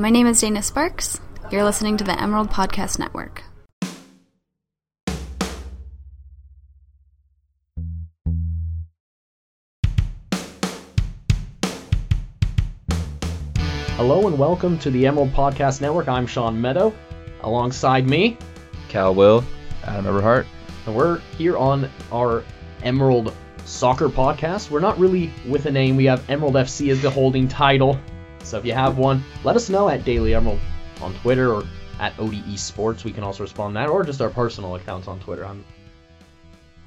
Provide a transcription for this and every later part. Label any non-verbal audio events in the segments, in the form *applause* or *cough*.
My name is Dana Sparks. You're listening to the Emerald Podcast Network. Hello and welcome to the Emerald Podcast Network. I'm Sean Meadow. Alongside me, Cal Will. Adam Everhart. and we're here on our Emerald Soccer Podcast. We're not really with a name. We have Emerald FC as the holding title. So if you have one, let us know at Daily Emerald on Twitter or at ODE Sports. We can also respond to that, or just our personal accounts on Twitter. I'm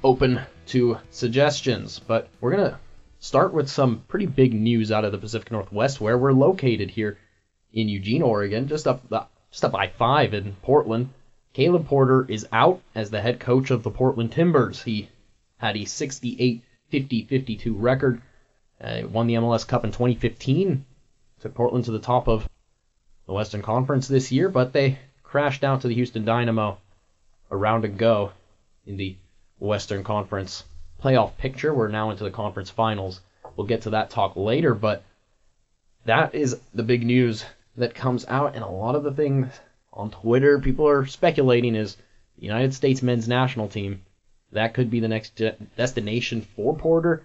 open to suggestions, but we're gonna start with some pretty big news out of the Pacific Northwest, where we're located here in Eugene, Oregon, just up the, just up I-5 in Portland. Caleb Porter is out as the head coach of the Portland Timbers. He had a 68 50 52 record. Uh, won the MLS Cup in 2015. Took Portland to the top of the Western Conference this year, but they crashed out to the Houston Dynamo a round ago in the Western Conference playoff picture. We're now into the conference finals. We'll get to that talk later, but that is the big news that comes out, and a lot of the things on Twitter people are speculating is the United States men's national team. That could be the next de- destination for Porter.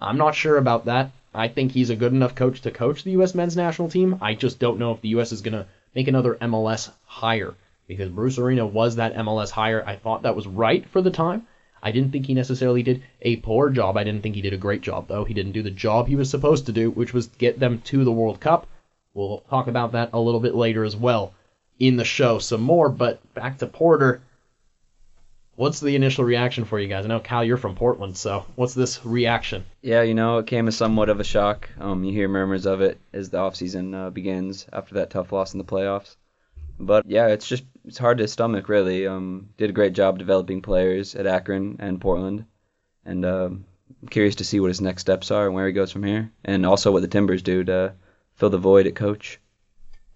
I'm not sure about that. I think he's a good enough coach to coach the U.S. men's national team. I just don't know if the U.S. is going to make another MLS hire because Bruce Arena was that MLS hire. I thought that was right for the time. I didn't think he necessarily did a poor job. I didn't think he did a great job, though. He didn't do the job he was supposed to do, which was get them to the World Cup. We'll talk about that a little bit later as well in the show some more. But back to Porter. What's the initial reaction for you guys? I know Cal, you're from Portland, so what's this reaction? Yeah, you know, it came as somewhat of a shock. Um, you hear murmurs of it as the offseason uh, begins after that tough loss in the playoffs. But yeah, it's just it's hard to stomach really. Um, did a great job developing players at Akron and Portland, and um, I'm curious to see what his next steps are and where he goes from here, and also what the Timbers do to fill the void at coach.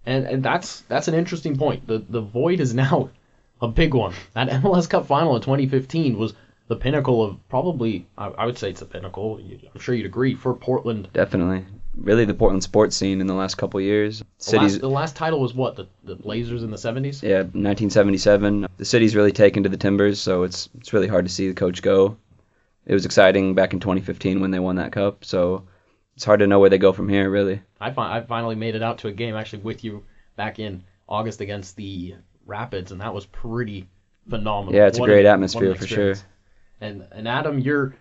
And and that's that's an interesting point. The the void is now a big one. That *laughs* MLS Cup final in 2015 was the pinnacle of probably I, I would say it's the pinnacle. I'm sure you'd agree for Portland. Definitely, really the Portland sports scene in the last couple years. The Cities, last, the last title was what the the Blazers in the 70s. Yeah, 1977. The city's really taken to the Timbers, so it's it's really hard to see the coach go. It was exciting back in 2015 when they won that cup, so it's hard to know where they go from here, really. I fi- I finally made it out to a game actually with you back in August against the Rapids, and that was pretty phenomenal. Yeah, it's a great what atmosphere an for sure. And and Adam, you're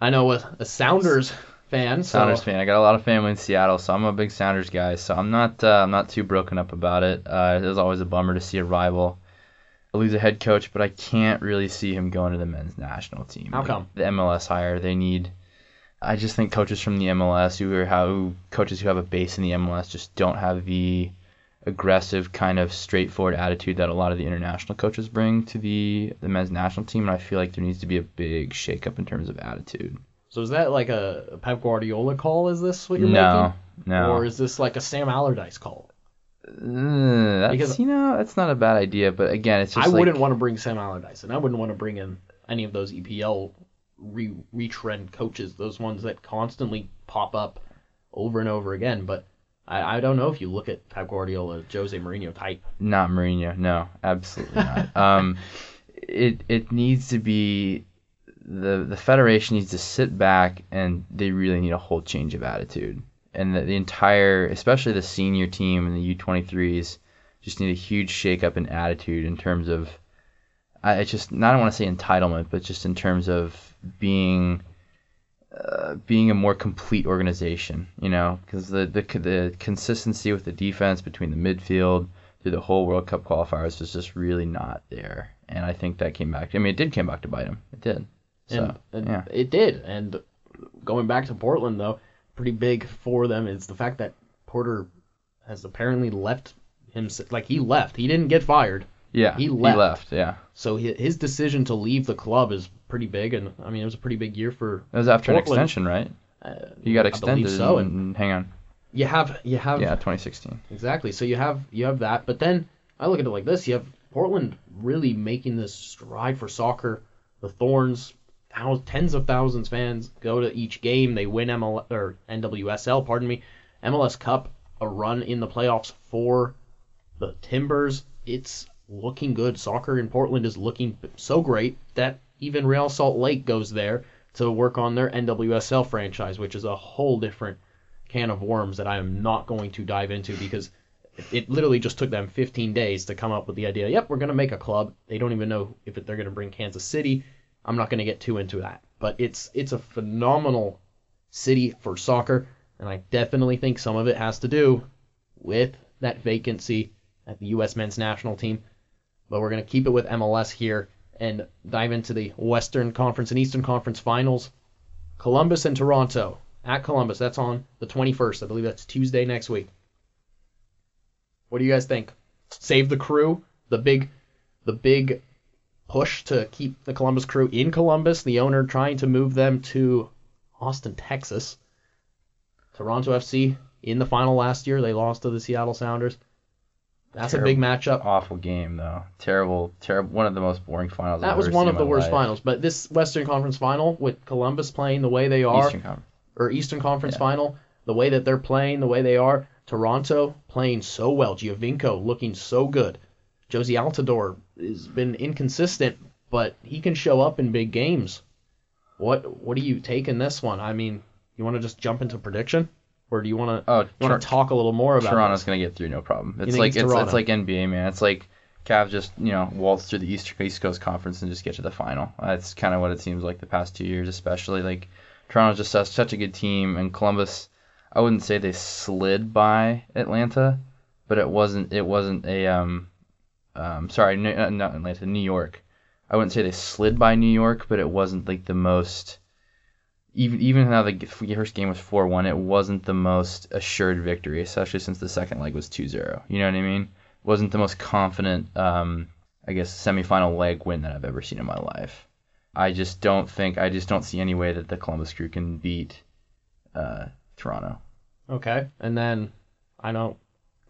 I know a, a Sounders fan. So Sounders fan. I got a lot of family in Seattle, so I'm a big Sounders guy. So I'm not uh, I'm not too broken up about it. Uh, it was always a bummer to see a rival lose a head coach, but I can't really see him going to the men's national team. How come? The MLS hire. They need. I just think coaches from the MLS who are how coaches who have a base in the MLS just don't have the aggressive kind of straightforward attitude that a lot of the international coaches bring to the the men's national team, and I feel like there needs to be a big shakeup in terms of attitude. So is that like a Pep Guardiola call? Is this what you're No, making? no. Or is this like a Sam Allardyce call? Uh, that's, Because- you know, that's not a bad idea, but again, it's just I like, wouldn't want to bring Sam Allardyce, and I wouldn't want to bring in any of those EPL re- retrend coaches, those ones that constantly pop up over and over again. But I, I don't know if you look at Pep Guardiola, Jose Mourinho type. not Mourinho. No, absolutely not. um, *laughs* it it needs to be the the federation needs to sit back and they really need a whole change of attitude, and the, the entire, especially the senior team and the U23s, just need a huge shakeup in attitude in terms of. I it's just not I don't want to say entitlement, but just in terms of being uh, being a more complete organization, you know, because the, the the consistency with the defense between the midfield through the whole World Cup qualifiers was just really not there, and I think that came back. I mean, it did came back to bite him. It did. So And, and yeah, it did. And going back to Portland, though, pretty big for them is the fact that Porter has apparently left him. Like he left. He didn't get fired. Yeah, he left. Yeah, So his decision to leave the club is pretty big, and I mean it was a pretty big year for. it was after an extension, right? Uh, He got extended. so, and, and hang on, you have you have yeah, 2016. exactly. So you have you have that, but then I look at it like this: you have Portland really making this stride for soccer. The Thorns, tens of thousands fans go to each game. They win ML or NWSL, pardon me, MLS Cup a run in the playoffs for the Timbers. It's looking good. Soccer in Portland is looking so great that even Real Salt Lake goes there to work on their NWSL franchise, which is a whole different can of worms that I am not going to dive into because it literally just took them 15 days to come up with the idea. Yep, we're going to make a club. They don't even know if they're going to bring Kansas City. I'm not going to get too into that, but it's it's a phenomenal city for soccer, and I definitely think some of it has to do with that vacancy at the U.S. men's national team. But we're going to keep it with MLS here and dive into the Western Conference and Eastern Conference finals. Columbus and Toronto at Columbus. That's on the 21st. I believe that's Tuesday next week. What do you guys think? Save the crew, the big, the big push to keep the Columbus crew in Columbus. The owner trying to move them to Austin, Texas. Toronto FC in the final last year, they lost to the Seattle Sounders. That's Terrible. a big matchup. Awful game though. Terrible, terrible. One of the most boring finals. That I've was one of the worst life. finals. But this Western Conference final with Columbus playing the way they are, Eastern Conference. or Eastern Conference Yeah. final, the way that they're playing, the way they are, Toronto playing so well, Giovinco looking so good. Jozy Altidore has been inconsistent, but he can show up in big games. What what do you take in this one? I mean, you want to just jump into prediction, or do you want to Oh, you want to talk a little more about Toronto's this? gonna get through no problem. It's like it's it's, it's like NBA man. It's like Cav just you know waltz through the East East Coast Conference and just get to the final. That's kind of what it seems like the past two years, especially like Toronto's just such, such a good team, and Columbus. I wouldn't say they slid by Atlanta, but it wasn't it wasn't a um um sorry uh, not Atlanta New York. I wouldn't say they slid by New York, but it wasn't like the most even even though the first game was 4-1, it wasn't the most assured victory, especially since the second leg was 2-0. You know what I mean? wasn't the most confident, um, I guess, semifinal leg win that I've ever seen in my life. I just don't think, I just don't see any way that the Columbus Crew can beat uh, Toronto. Okay, and then I know,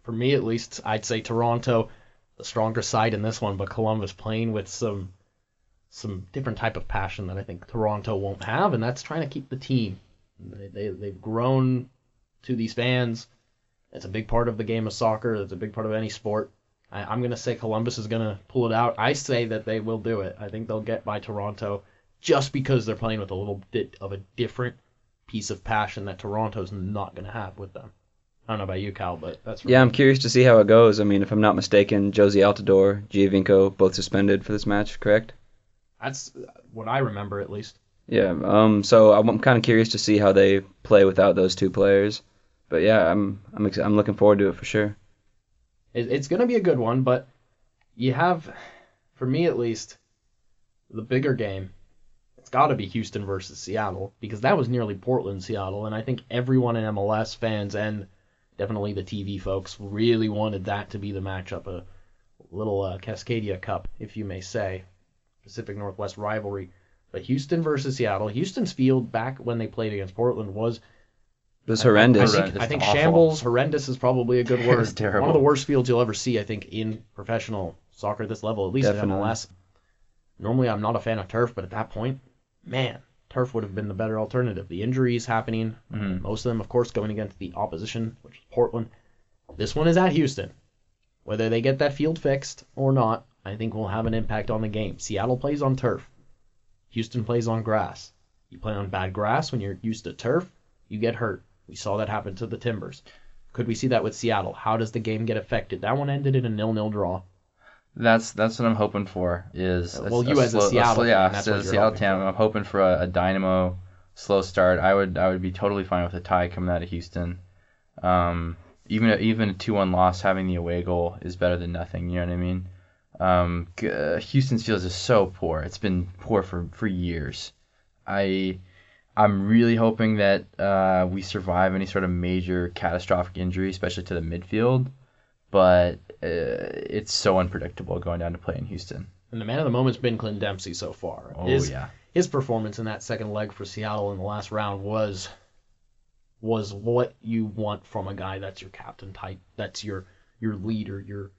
for me at least, I'd say Toronto, the stronger side in this one, but Columbus playing with some some different type of passion that I think Toronto won't have, and that's trying to keep the team. They, they they've grown to these fans. It's a big part of the game of soccer. It's a big part of any sport. I, I'm gonna say Columbus is gonna pull it out. I say that they will do it. I think they'll get by Toronto, just because they're playing with a little bit of a different piece of passion that Toronto's not going to have with them. I don't know about you, Cal, but that's Yeah, I'm curious to see how it goes. I mean, if I'm not mistaken, Jozy Altidore, Giovinco, both suspended for this match, correct? That's what I remember at least. Yeah. Um. So I'm kind of curious to see how they play without those two players. But yeah, I'm I'm ex- I'm looking forward to it for sure. It, it's going to be a good one, but you have, for me at least, the bigger game. It's got to be Houston versus Seattle because that was nearly Portland Seattle, and I think everyone in MLS fans and definitely the TV folks really wanted that to be the matchup, a little uh, Cascadia Cup, if you may say, Pacific Northwest rivalry. But Houston versus Seattle, Houston's field back when they played against Portland was It was I- horrendous. I think, Horrendous. I think shambles, horrendous is probably a good *laughs* It word. was terrible. One of the worst fields you'll ever see, I think, in professional soccer at this level, at least Definitely. in MLS. Normally, I'm not a fan of turf, but at that point, man, turf would have been the better alternative. The injuries happening, Mhm. most of them, of course, going against the opposition, which is Portland. This one is at Houston. Whether they get that field fixed or not, I think will have an impact on the game. Seattle plays on turf. Houston plays on grass. You play on bad grass when you're used to turf, you get hurt. We saw that happen to the Timbers. Could we see that with Seattle? How does the game get affected? That one ended in a nil-nil draw. That's that's what I'm hoping for. Is Uh, well, you as a Seattle slow, yeah, as a Seattle for. I'm hoping for a, a dynamo slow start. I would I would be totally fine with a tie coming out of Houston. Um, even a, even a two one loss, having the away goal is better than nothing. You know what I mean? Um, uh, Houston's field is so poor. It's been poor for for years. I I'm really hoping that uh, we survive any sort of major catastrophic injury, especially to the midfield. But uh, it's so unpredictable going down to play in Houston. And the man of the moment's been Clint Dempsey so far. Oh his, yeah. his performance in that second leg for Seattle in the last round was was what you want from a guy that's your captain type, that's your your leader, your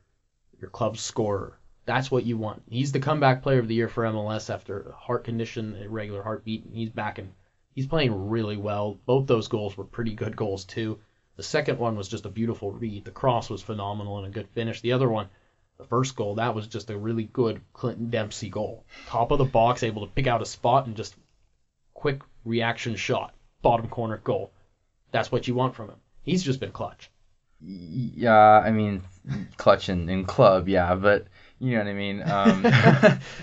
your club scorer. That's what you want. He's the comeback player of the year for MLS after heart condition, irregular heartbeat, and he's back and he's playing really well. Both those goals were pretty good goals too. The second one was just a beautiful read. The cross was phenomenal and a good finish. The other one, the first goal, that was just a really good Clinton Dempsey goal. Top of the box, able to pick out a spot and just quick reaction shot. Bottom corner goal. That's what you want from him. He's just been clutch. Yeah, I mean, clutch in club, yeah, but you know what I mean. *laughs* Um,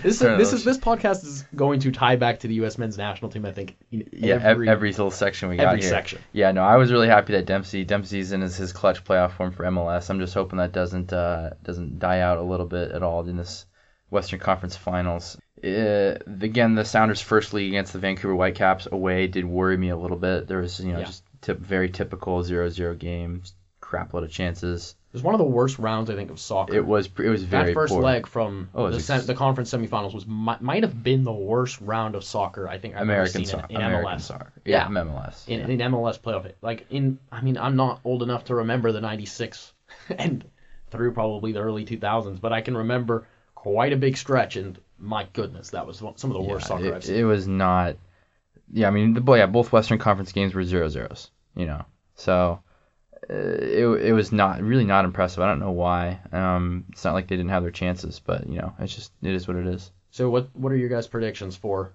This is this is this podcast is going to tie back to the U.S. men's national team. I think. Yeah, every, every, little section we got every here. section. Yeah, no, I was really happy that Dempsey Dempsey's in his, his clutch playoff form for MLS. I'm just hoping that doesn't uh, doesn't die out a little bit at all in this Western Conference Finals. Uh, again, the Sounders' first league against the Vancouver Whitecaps away did worry me a little bit. There was you know Yeah. just tip, very typical 0-0 game, crap load of chances. It was one of the worst rounds I think of soccer. It was it was very that first poor. leg from Oh, the, sem- the conference semifinals was mi- might have been the worst round of soccer I think I've American ever seen soccer, in, in American MLS. soccer, Yeah. yeah, MLS. In, yeah. in MLS playoff, like in, I mean, I'm not old enough to remember the '96 *laughs* and through probably the early 2000s, but I can remember quite a big stretch, and my goodness, that was some of the worst Yeah, soccer I've it, seen. it was not. Yeah, I mean, the boy, yeah, both Western Conference games were zero zeros. You know, so it it was not really not impressive. I don't know why. Um, it's not like they didn't have their chances, but you know, it's just it is what it is. So what what are your guys' predictions for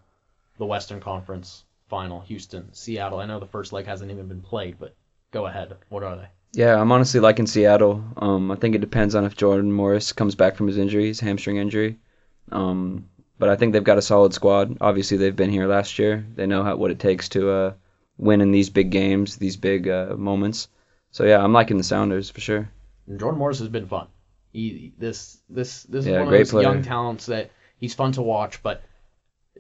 the Western Conference final? Houston, Seattle. I know the first leg hasn't even been played, but go ahead. What are they? Yeah, I'm honestly liking Seattle. Um, I think it depends on if Jordan Morris comes back from his injury, his hamstring injury. Um, but I think they've got a solid squad. Obviously, they've been here last year. They know how, what it takes to uh, win in these big games, these big uh, moments. So yeah, I'm liking the Sounders for sure. Jordan Morris has been fun. He this this this Yeah, is one of those player. young talents that he's fun to watch, but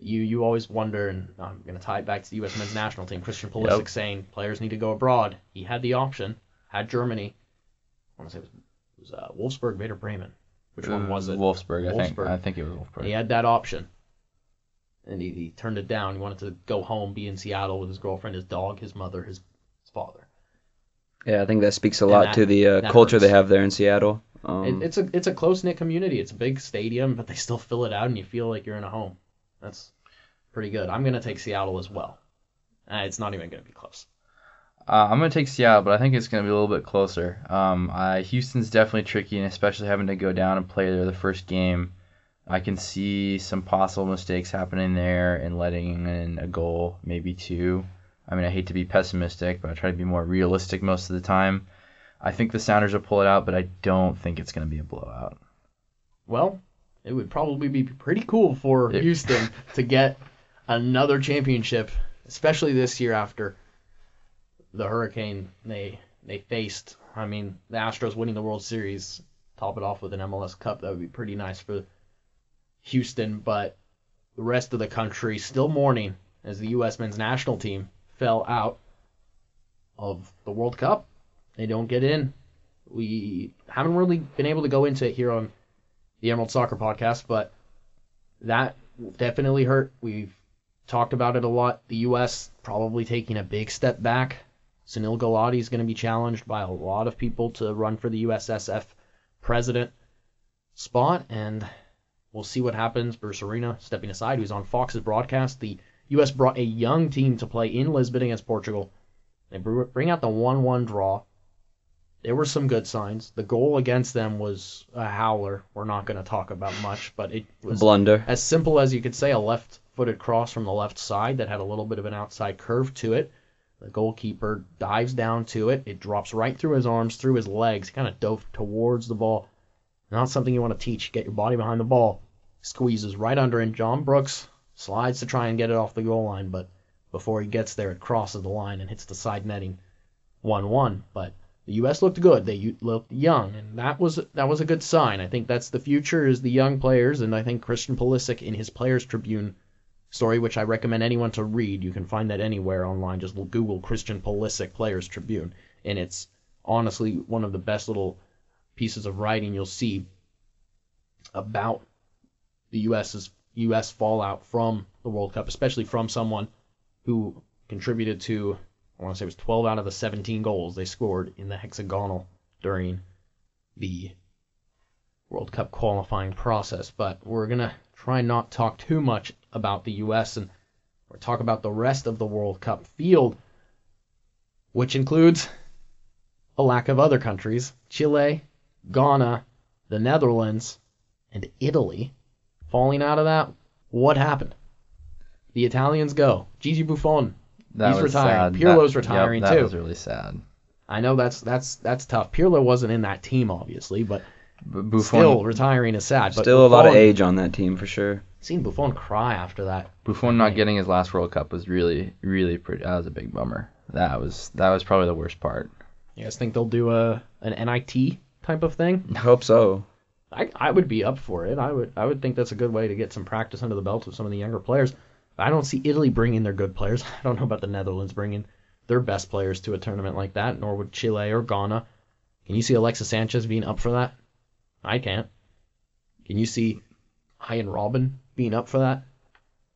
you you always wonder, and I'm gonna tie it back to the U.S. men's national team. Christian Pulisic Yep. saying players need to go abroad. He had the option, had Germany. I want to say it was, it was uh, Wolfsburg, Werder Bremen. Which one was it? Wolfsburg, I think. I think it was Wolfsburg. He had that option, and he, he turned it down. He wanted to go home, be in Seattle with his girlfriend, his dog, his mother, his, his father. Yeah, I think that speaks a lot that- to the uh, that culture they have there in Seattle. Um, It, it's a it's a close knit community. It's a big stadium, but they still fill it out, and you feel like you're in a home. That's pretty good. I'm gonna take Seattle as well. Uh, it's not even gonna be close. Uh, I'm gonna take Seattle, but I think it's gonna be a little bit closer. Um, I, Houston's definitely tricky, and especially having to go down and play there the first game, I can see some possible mistakes happening there and letting in a goal, maybe two. I mean, I hate to be pessimistic, but I try to be more realistic most of the time. I think the Sounders will pull it out, but I don't think it's gonna be a blowout. Well, it would probably be pretty cool for It- Houston to get another championship, especially this year after the hurricane they they faced. I mean, the Astros winning the World Series, top it off with an MLS Cup. That would be pretty nice for Houston, but the rest of the country still mourning as the U.S. men's national team fell out of the World Cup. They don't get in. We haven't really been able to go into it here on the Emerald Soccer Podcast, but that definitely hurt. We've talked about it a lot. The U.S. probably taking a big step back. Sunil Gulati is going to be challenged by a lot of people to run for the USSF president spot, and we'll see what happens. Bruce Arena stepping aside, who's on Fox's broadcast. The U.S. brought a young team to play in Lisbon against Portugal. They bring out the 1-1 draw. There were some good signs. The goal against them was a howler. We're not going to talk about much, but it was blunder. as simple as you could say a left-footed cross from the left side that had a little bit of an outside curve to it. The goalkeeper dives down to it. It drops right through his arms, through his legs. He kind of dove towards the ball. Not something you want to teach. Get your body behind the ball. Squeezes right under him. John Brooks slides to try and get it off the goal line, but before he gets there, it crosses the line and hits the side netting. 1-1. But the U.S. looked good. They looked young, and that was that was a good sign. I think that's the future is the young players, and I think Christian Pulisic in his Players Tribune story, which I recommend anyone to read. You can find that anywhere online. Just Google Christian Pulisic Players Tribune, and it's honestly one of the best little pieces of writing you'll see about the U.S.'s U.S. fallout from the World Cup, especially from someone who contributed to I want to say it was 12 out of the 17 goals they scored in the hexagonal during the World Cup qualifying process. But we're going to try not talk too much about the U.S. and or talk about the rest of the World Cup field, which includes a lack of other countries Chile, Ghana, the Netherlands, and Italy falling out of that. What happened? The Italians go. Gigi Buffon. That He's was retiring. sad. Pirlo's That- retiring, yep, that too. was really sad. I know that's that's that's tough. Pirlo wasn't in that team, obviously, but Buffon, still retiring is sad. But Still a lot of age on that team for sure. Seen Buffon cry after that. Buffon not getting his last World Cup was really, really pretty. That was a big bummer. That was that was probably the worst part. You guys think they'll do a an NIT type of thing? I hope so. I, I would be up for it. I would I would think that's a good way to get some practice under the belt with some of the younger players. I don't see Italy bringing their good players. *laughs* I don't know about the Netherlands bringing their best players to a tournament like that, nor would Chile or Ghana. Can you see Alexis Sanchez being up for that? I can't. Can you see Arjen Robben being up for that?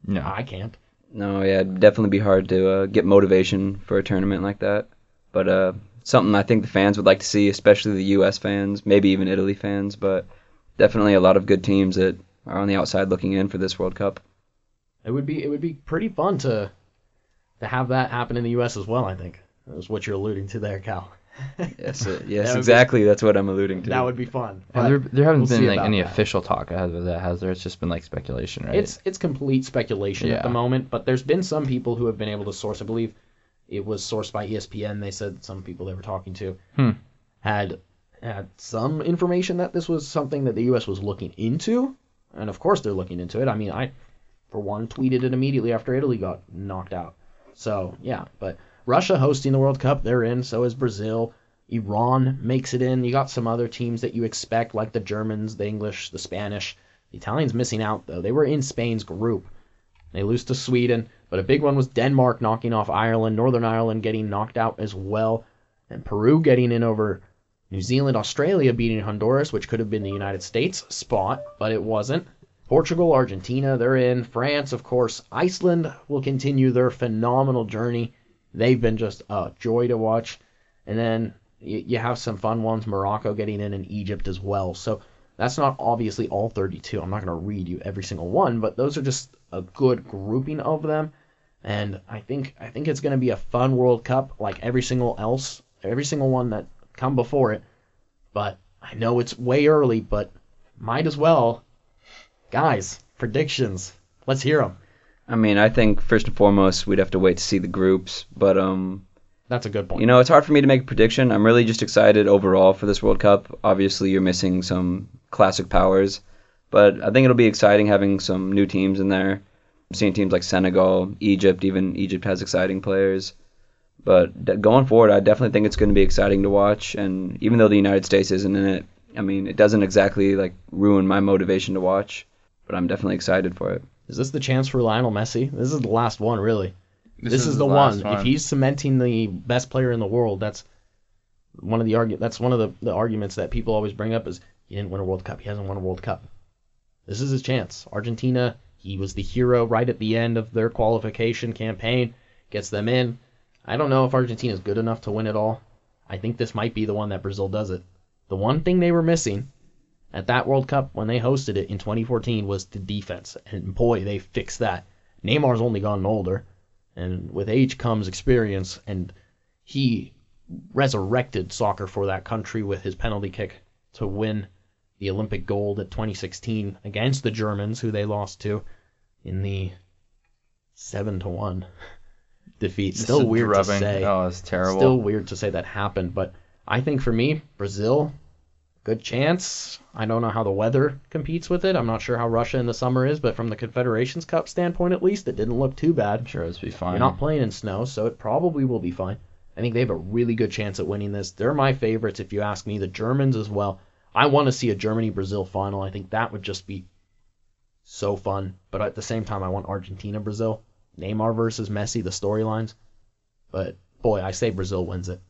No, I can't. No, yeah, it'd definitely be hard to uh, get motivation for a tournament like that. But uh, something I think the fans would like to see, especially the U.S. fans, maybe even Italy fans, but definitely a lot of good teams that are on the outside looking in for this World Cup. It would be it would be pretty fun to to have that happen in the U.S. as well. I think that's what you're alluding to there, Cal. *laughs* Yes, uh, *laughs* That yes, be- exactly. That's what I'm alluding to. That would be fun. There, there haven't we'll been like any that. official talk of that, has there? It's just been like speculation, right? It's it's complete speculation at the moment, but there's been some people who have been able to source. I believe it was sourced by ESPN. They said some people they were talking to Hmm. had had some information that this was something that the U.S. was looking into, and of course they're looking into it. I mean, I for one tweeted it immediately after Italy got knocked out. So yeah, but Russia hosting the World Cup, they're in. So is Brazil. Iran makes it in. You got some other teams that you expect, like the Germans, the English, the Spanish. The Italians missing out though. They were in Spain's group. They lose to Sweden, but a big one was Denmark knocking off Ireland, Northern Ireland getting knocked out as well, and Peru getting in over New Zealand, Australia beating Honduras, which could have been the United States spot, but it wasn't. Portugal, Argentina, they're in. France, of course. Iceland will continue their phenomenal journey. They've been just a joy to watch. And then you, have some fun ones. Morocco getting in, and Egypt as well. So that's not obviously all 32. I'm not going to read you every single one, but those are just a good grouping of them. And I think I think it's going to be a fun World Cup, like every single else, every single one that come before it. But I know it's way early, but might as well, guys. Predictions. Let's hear them. I mean, I think first and foremost we'd have to wait to see the groups, but um, That's a good point. You know, it's hard for me to make a prediction. I'm really just excited overall for this World Cup. Obviously, you're missing some classic powers, but I think it'll be exciting having some new teams in there. I'm seeing teams like Senegal, Egypt, even Egypt has exciting players. But d- going forward, I definitely think it's going to be exciting to watch. And even though the United States isn't in it, I mean, it doesn't exactly like ruin my motivation to watch. But I'm definitely excited for it. Is this the chance for Lionel Messi? This is the last one, really. This, is, the one. last If he's cementing the best player in the world, that's one of the argu- That's one of the, the arguments that people always bring up is he didn't win a World Cup. He hasn't won a World Cup. This is his chance. Argentina. He was the hero right at the end of their qualification campaign. Gets them in. I don't know if Argentina is good enough to win it all. I think this might be the one that Brazil does it. The one thing they were missing at that World Cup when they hosted it in 2014 was the defense, and boy, they fixed that. Neymar's only gotten older, and with age comes experience, and he resurrected soccer for that country with his penalty kick to win the Olympic gold at 2016 against the Germans, who they lost to in the seven to one defeat. Still is weird to say. Oh, it's terrible. Still weird to say that happened, but I think for me, Brazil, good chance. I don't know how the weather competes with it. I'm not sure how Russia in the summer is, but from the Confederations Cup standpoint, at least, it didn't look too bad. I'm sure it's be fine. You're not playing in snow, so it probably will be fine. I think they have a really good chance at winning this. They're my favorites, if you ask me. The Germans as well. I want to see a Germany Brazil final. I think that would just be so fun. But at the same time, I want Argentina Brazil. Neymar versus Messi, the storylines. But boy, I say Brazil wins it.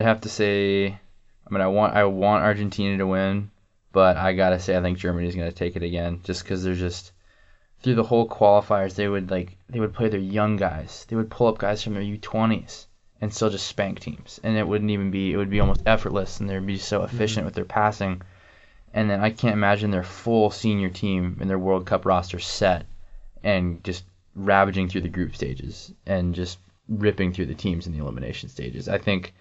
I have to say, I mean, I want I want Argentina to win, but I gotta say I think Germany's gonna take it again, just because they're just through the whole qualifiers they would like they would play their young guys, they would pull up guys from their U20s and still just spank teams, and it wouldn't even be it would be almost effortless, and they'd be so mm-hmm. efficient with their passing, and then I can't imagine their full senior team and their World Cup roster set and just ravaging through the group stages and just ripping through the teams in the elimination stages. I think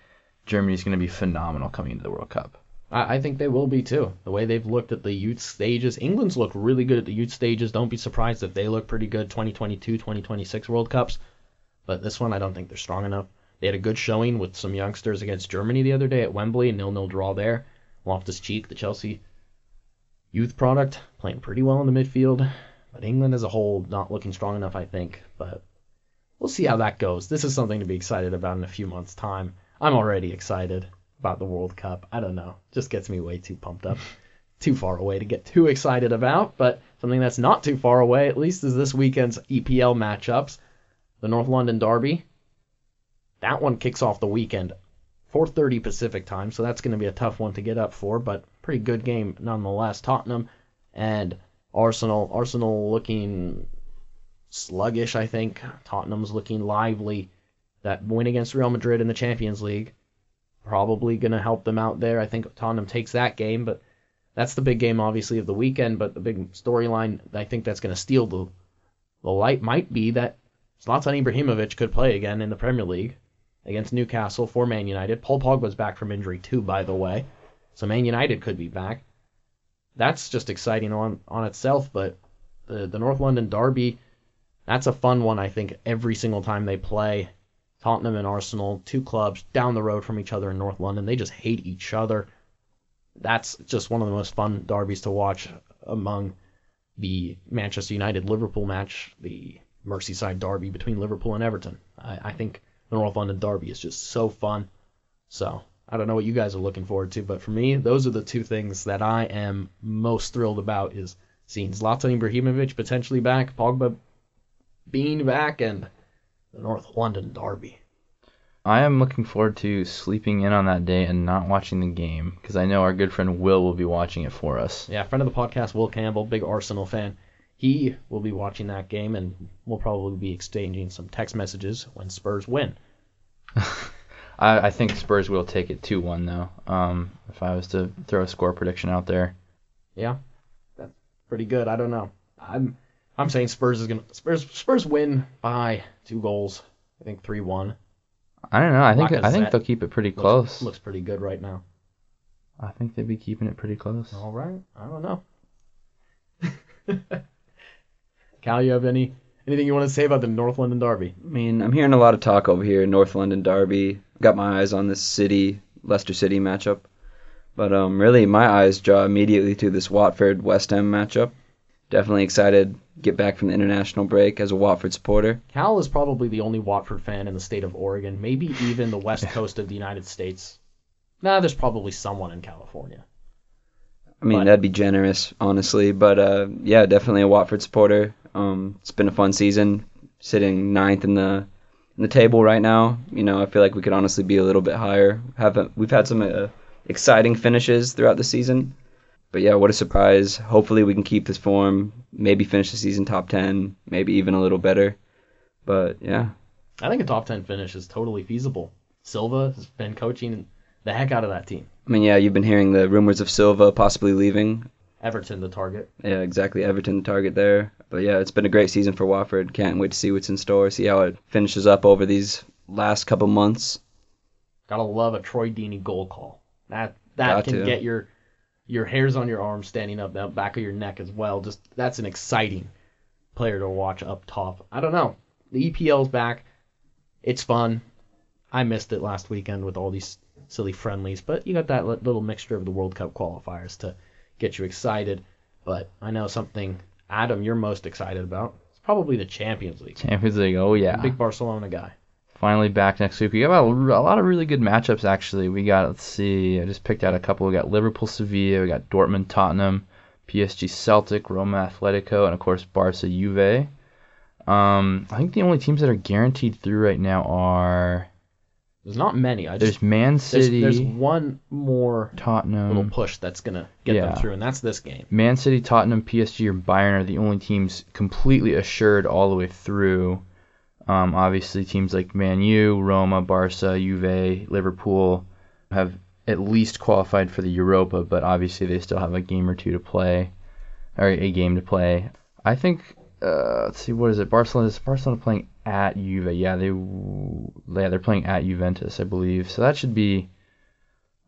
Germany's going to be phenomenal coming into the World Cup. I, think they will be too. The way they've looked at the youth stages, England's looked really good at the youth stages. Don't be surprised if they look pretty good 2022, 2026 World Cups. But this one, I don't think they're strong enough. They had a good showing with some youngsters against Germany the other day at Wembley, a nil-nil draw there. Loftus Cheek, the Chelsea youth product, playing pretty well in the midfield. But England as a whole, not looking strong enough, I think. But we'll see how that goes. This is something to be excited about in a few months' time. I'm already excited about the World Cup. I don't know. Just gets me way too pumped up. *laughs* too far away to get too excited about, but something that's not too far away, at least, is this weekend's EPL matchups. The North London Derby. That one kicks off the weekend, 4:30 Pacific time, so that's going to be a tough one to get up for, but pretty good game nonetheless. Tottenham and Arsenal. Arsenal looking sluggish, I think. Tottenham's looking lively. That win against Real Madrid in the Champions League probably going to help them out there. I think Tottenham takes that game, but that's the big game, obviously, of the weekend. But the big storyline I think that's going to steal the the light might be that Zlatan Ibrahimovic could play again in the Premier League against Newcastle for Man United. Paul Pogba's back from injury too, by the way, so Man United could be back. That's just exciting on on itself. But the the North London derby, that's a fun one. I think every single time they play. Tottenham and Arsenal, two clubs down the road from each other in North London. They just hate each other. That's just one of the most fun derbies to watch among the Manchester United Liverpool match, the Merseyside derby between Liverpool and Everton. I, I think the North London derby is just so fun. So I don't know what you guys are looking forward to, but for me, those are the two things that I am most thrilled about: is seeing Zlatan Ibrahimovic potentially back, Pogba being back, and the North London Derby. I am looking forward to sleeping in on that day and not watching the game because I know our good friend Will will be watching it for us. Yeah, friend of the podcast, Will Campbell, big Arsenal fan. He will be watching that game and we'll probably be exchanging some text messages when Spurs win. *laughs* I, I think Spurs will take it 2 1, though, um, if I was to throw a score prediction out there. Yeah, that's pretty good. I don't know. I'm I'm saying Spurs is gonna Spurs Spurs win by two goals. I think three one. I don't know. I think I think they'll keep it pretty Looks, close. looks pretty good right now. I think they'd be keeping it pretty close. All right. I don't know. *laughs* Cal, you have any anything you want to say about the North London Derby? I mean, I'm hearing a lot of talk over here, North London Derby. Got my eyes on this City Leicester City matchup, but um, really my eyes draw immediately to this Watford West Ham matchup. Definitely excited to get back from the international break as a Watford supporter. Cal is probably the only Watford fan in the state of Oregon, maybe even the west *laughs* coast of the United States. Nah, there's probably someone in California. I mean, But- that'd be generous, honestly, but uh, yeah, definitely a Watford supporter. Um, it's been a fun season, sitting ninth in the in the table right now. You know, I feel like we could honestly be a little bit higher. Have we've had some uh, exciting finishes throughout the season, but yeah, what a surprise! Hopefully, we can keep this form. Maybe finish the season top ten, maybe even a little better. But yeah, I think a top 10 finish is totally feasible. Silva has been coaching the heck out of that team. I mean, yeah, you've been hearing the rumors of Silva possibly leaving. Everton, the target. Yeah, exactly. Everton the target there. But yeah, it's been a great season for Watford. Can't wait to see what's in store. See how it finishes up over these last couple months. Gotta love a Troy Deeney goal call. That that Got can to. get your your hairs on your arms standing up, the back of your neck as well. Just that's an exciting player to watch up top. I don't know. The EPL's back. It's fun. I missed it last weekend with all these silly friendlies, but you got that little mixture of the World Cup qualifiers to get you excited. But I know something, Adam, you're most excited about. It's probably the Champions League. Champions League. Oh yeah. Big Barcelona guy. Finally back next week. We got a, a lot of really good matchups actually. We got let's see. I just picked out a couple. We got Liverpool, Sevilla. We got Dortmund, Tottenham, PSG, Celtic, Roma, Atletico, and of course Barca, Juve. Um, I think the only teams that are guaranteed through right now are There's not many. I there's just Man there's, City, there's one more Tottenham. little push that's gonna get yeah. them through, and that's this game. Man City, Tottenham, PSG, or Bayern are the only teams completely assured all the way through. Um, obviously, teams like Man U, Roma, Barca, Juve, Liverpool have at least qualified for the Europa, but obviously they still have a game or two to play, or a game to play. I think. Uh, let's see, what is it? Barcelona is Barcelona playing at Juve? Yeah, they yeah they're playing at Juventus, I believe. So that should be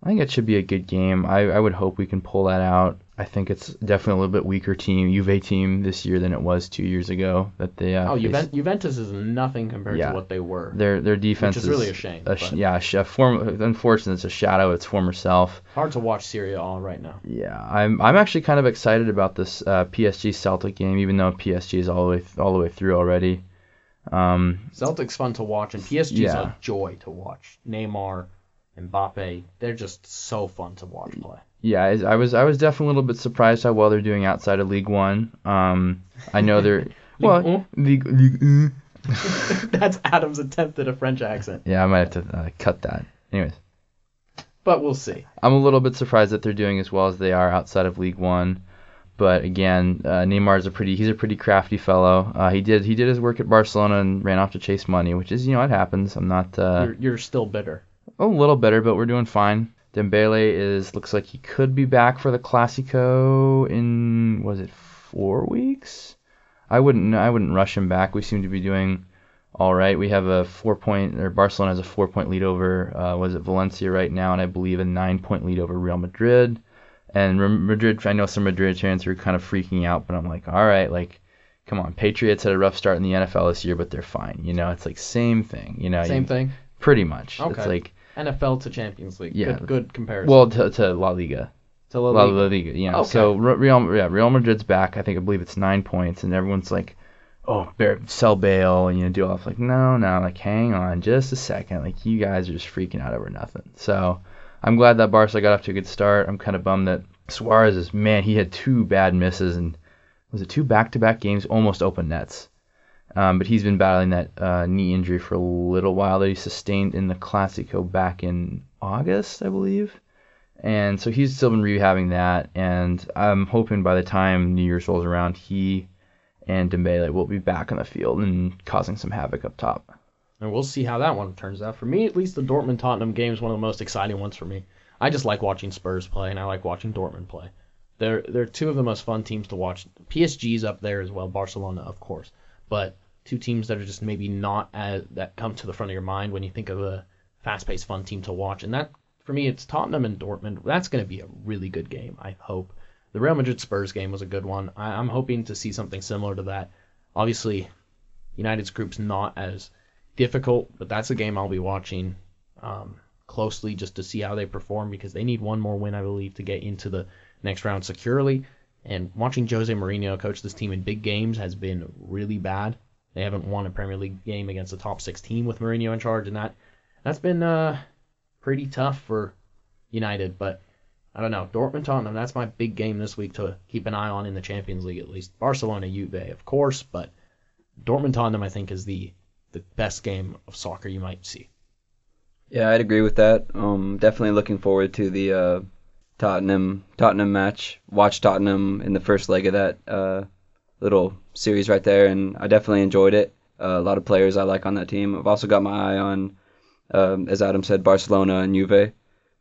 I think it should be a good game. I, I would hope we can pull that out. I think it's definitely a little bit weaker team, Juve team this year than it was two years ago. That they uh, Oh. Juven- Juventus is nothing compared Yeah. to what they were. their their defense is really a shame, A sh- yeah, a form, unfortunately, it's a shadow of its former self. Hard to watch Syria all right now. Yeah, I'm I'm actually kind of excited about this uh, PSG Celtic game, even though PSG is all the way all the way through already. Um, Celtic's fun to watch, and PSG's Yeah. a joy to watch. Neymar, Mbappe, they're just so fun to watch play. yeah, I, I was I was definitely a little bit surprised how well they're doing outside of League One. Um, I know they're *laughs* well? League League. *laughs* That's Adam's attempt at a French accent, Yeah, I might have to uh, cut that. Anyways, but we'll see. I'm a little bit surprised that they're doing as well as they are outside of League One. But again, uh, is a pretty he's a pretty crafty fellow. Uh, he did he did his work at Barcelona and ran off to chase money, which is you know it happens. I'm not uh, You're, you're still bitter. a little better, but we're doing fine. Dembele is looks like he could be back for the Clasico in was it four weeks? I wouldn't I wouldn't rush him back. We seem to be doing all right. We have a four point or Barcelona has a four point lead over uh, was it Valencia right now, and I believe a nine point lead over Real Madrid. And Madrid, I know some Madrid fans are kind of freaking out, but I'm like, all right, like, come on, Patriots had a rough start in the NFL this year, but they're fine. You know, it's like same thing. You know, Same you- thing. Pretty much. Okay. It's like NFL to Champions League. Yeah. Good, good comparison. well to, to La Liga. to La Liga. La Liga, know. Okay. So Real, yeah, Real Madrid's back. I think I believe it's nine points, and everyone's like, "Oh, Bear, sell bail and you know, do all like, no, no, like, hang on, just a second. Like, you guys are just freaking out over nothing. So I'm glad that Barca got off to a good start. I'm kind of bummed that Suarez is man. He had two bad misses, and was it two back-to-back games, almost open nets. Um, but he's been battling that uh, knee injury for a little while that he sustained in the Clasico back in August, I believe and so he's still been rehabbing that, and I'm hoping by the time New Year's rolls around, he and Dembele will be back on the field and causing some havoc up top. And we'll see how that one turns out. For me, at least, the Dortmund Tottenham game is one of the most exciting ones for me. I just like watching Spurs play, and I like watching Dortmund play. They're they're two of the most fun teams to watch. PSG's up there as well, Barcelona, of course, but two teams that are just maybe not as that come to the front of your mind when you think of a fast-paced, fun team to watch. And that, for me, it's Tottenham and Dortmund. That's going to be a really good game. I hope. The Real Madrid Spurs game was a good one. I, I'm hoping to see something similar to that. Obviously, United's group's not as difficult, but that's a game I'll be watching um, closely just to see how they perform because they need one more win, I believe, to get into the next round securely. And watching Jose Mourinho coach this team in big games has been really bad. They haven't won a Premier League game against a top six team with Mourinho in charge, and that that's been uh, pretty tough for United. But I don't know, Dortmund Tottenham. That's my big game this week to keep an eye on in the Champions League at least. Barcelona Juve, of course, but Dortmund Tottenham I think is the the best game of soccer you might see. Yeah, I'd agree with that. Um, definitely looking forward to the uh, Tottenham Tottenham match. Watch Tottenham in the first leg of that uh, little series right there, and I definitely enjoyed it. Uh, a lot of players I like on that team. I've also got my eye on, um, as Adam said, Barcelona and Juve.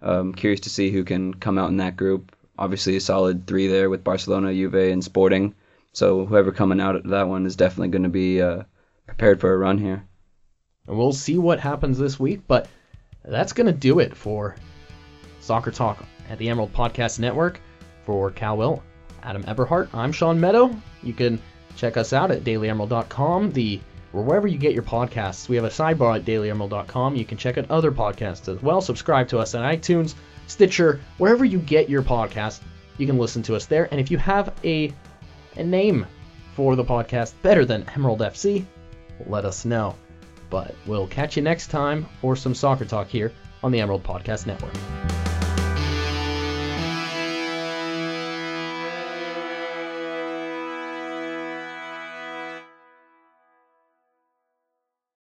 Um, curious to see who can come out in that group. Obviously, a solid three there with Barcelona, Juve, and Sporting. So whoever coming out of that one is definitely going to be uh, prepared for a run here. And we'll see what happens this week, but that's going to do it for Soccer Talk at the Emerald Podcast Network. For Cal Will, Adam Eberhart, I'm Sean Meadow. You can check us out at dailyemerald.com, the or wherever you get your podcasts. We have a sidebar at dailyemerald.com. You can check out other podcasts as well. Subscribe to us on iTunes, Stitcher, wherever you get your podcast. You can listen to us there. And if you have a a name for the podcast better than Emerald FC, let us know. But we'll catch you next time for some soccer talk here on the Emerald Podcast Network.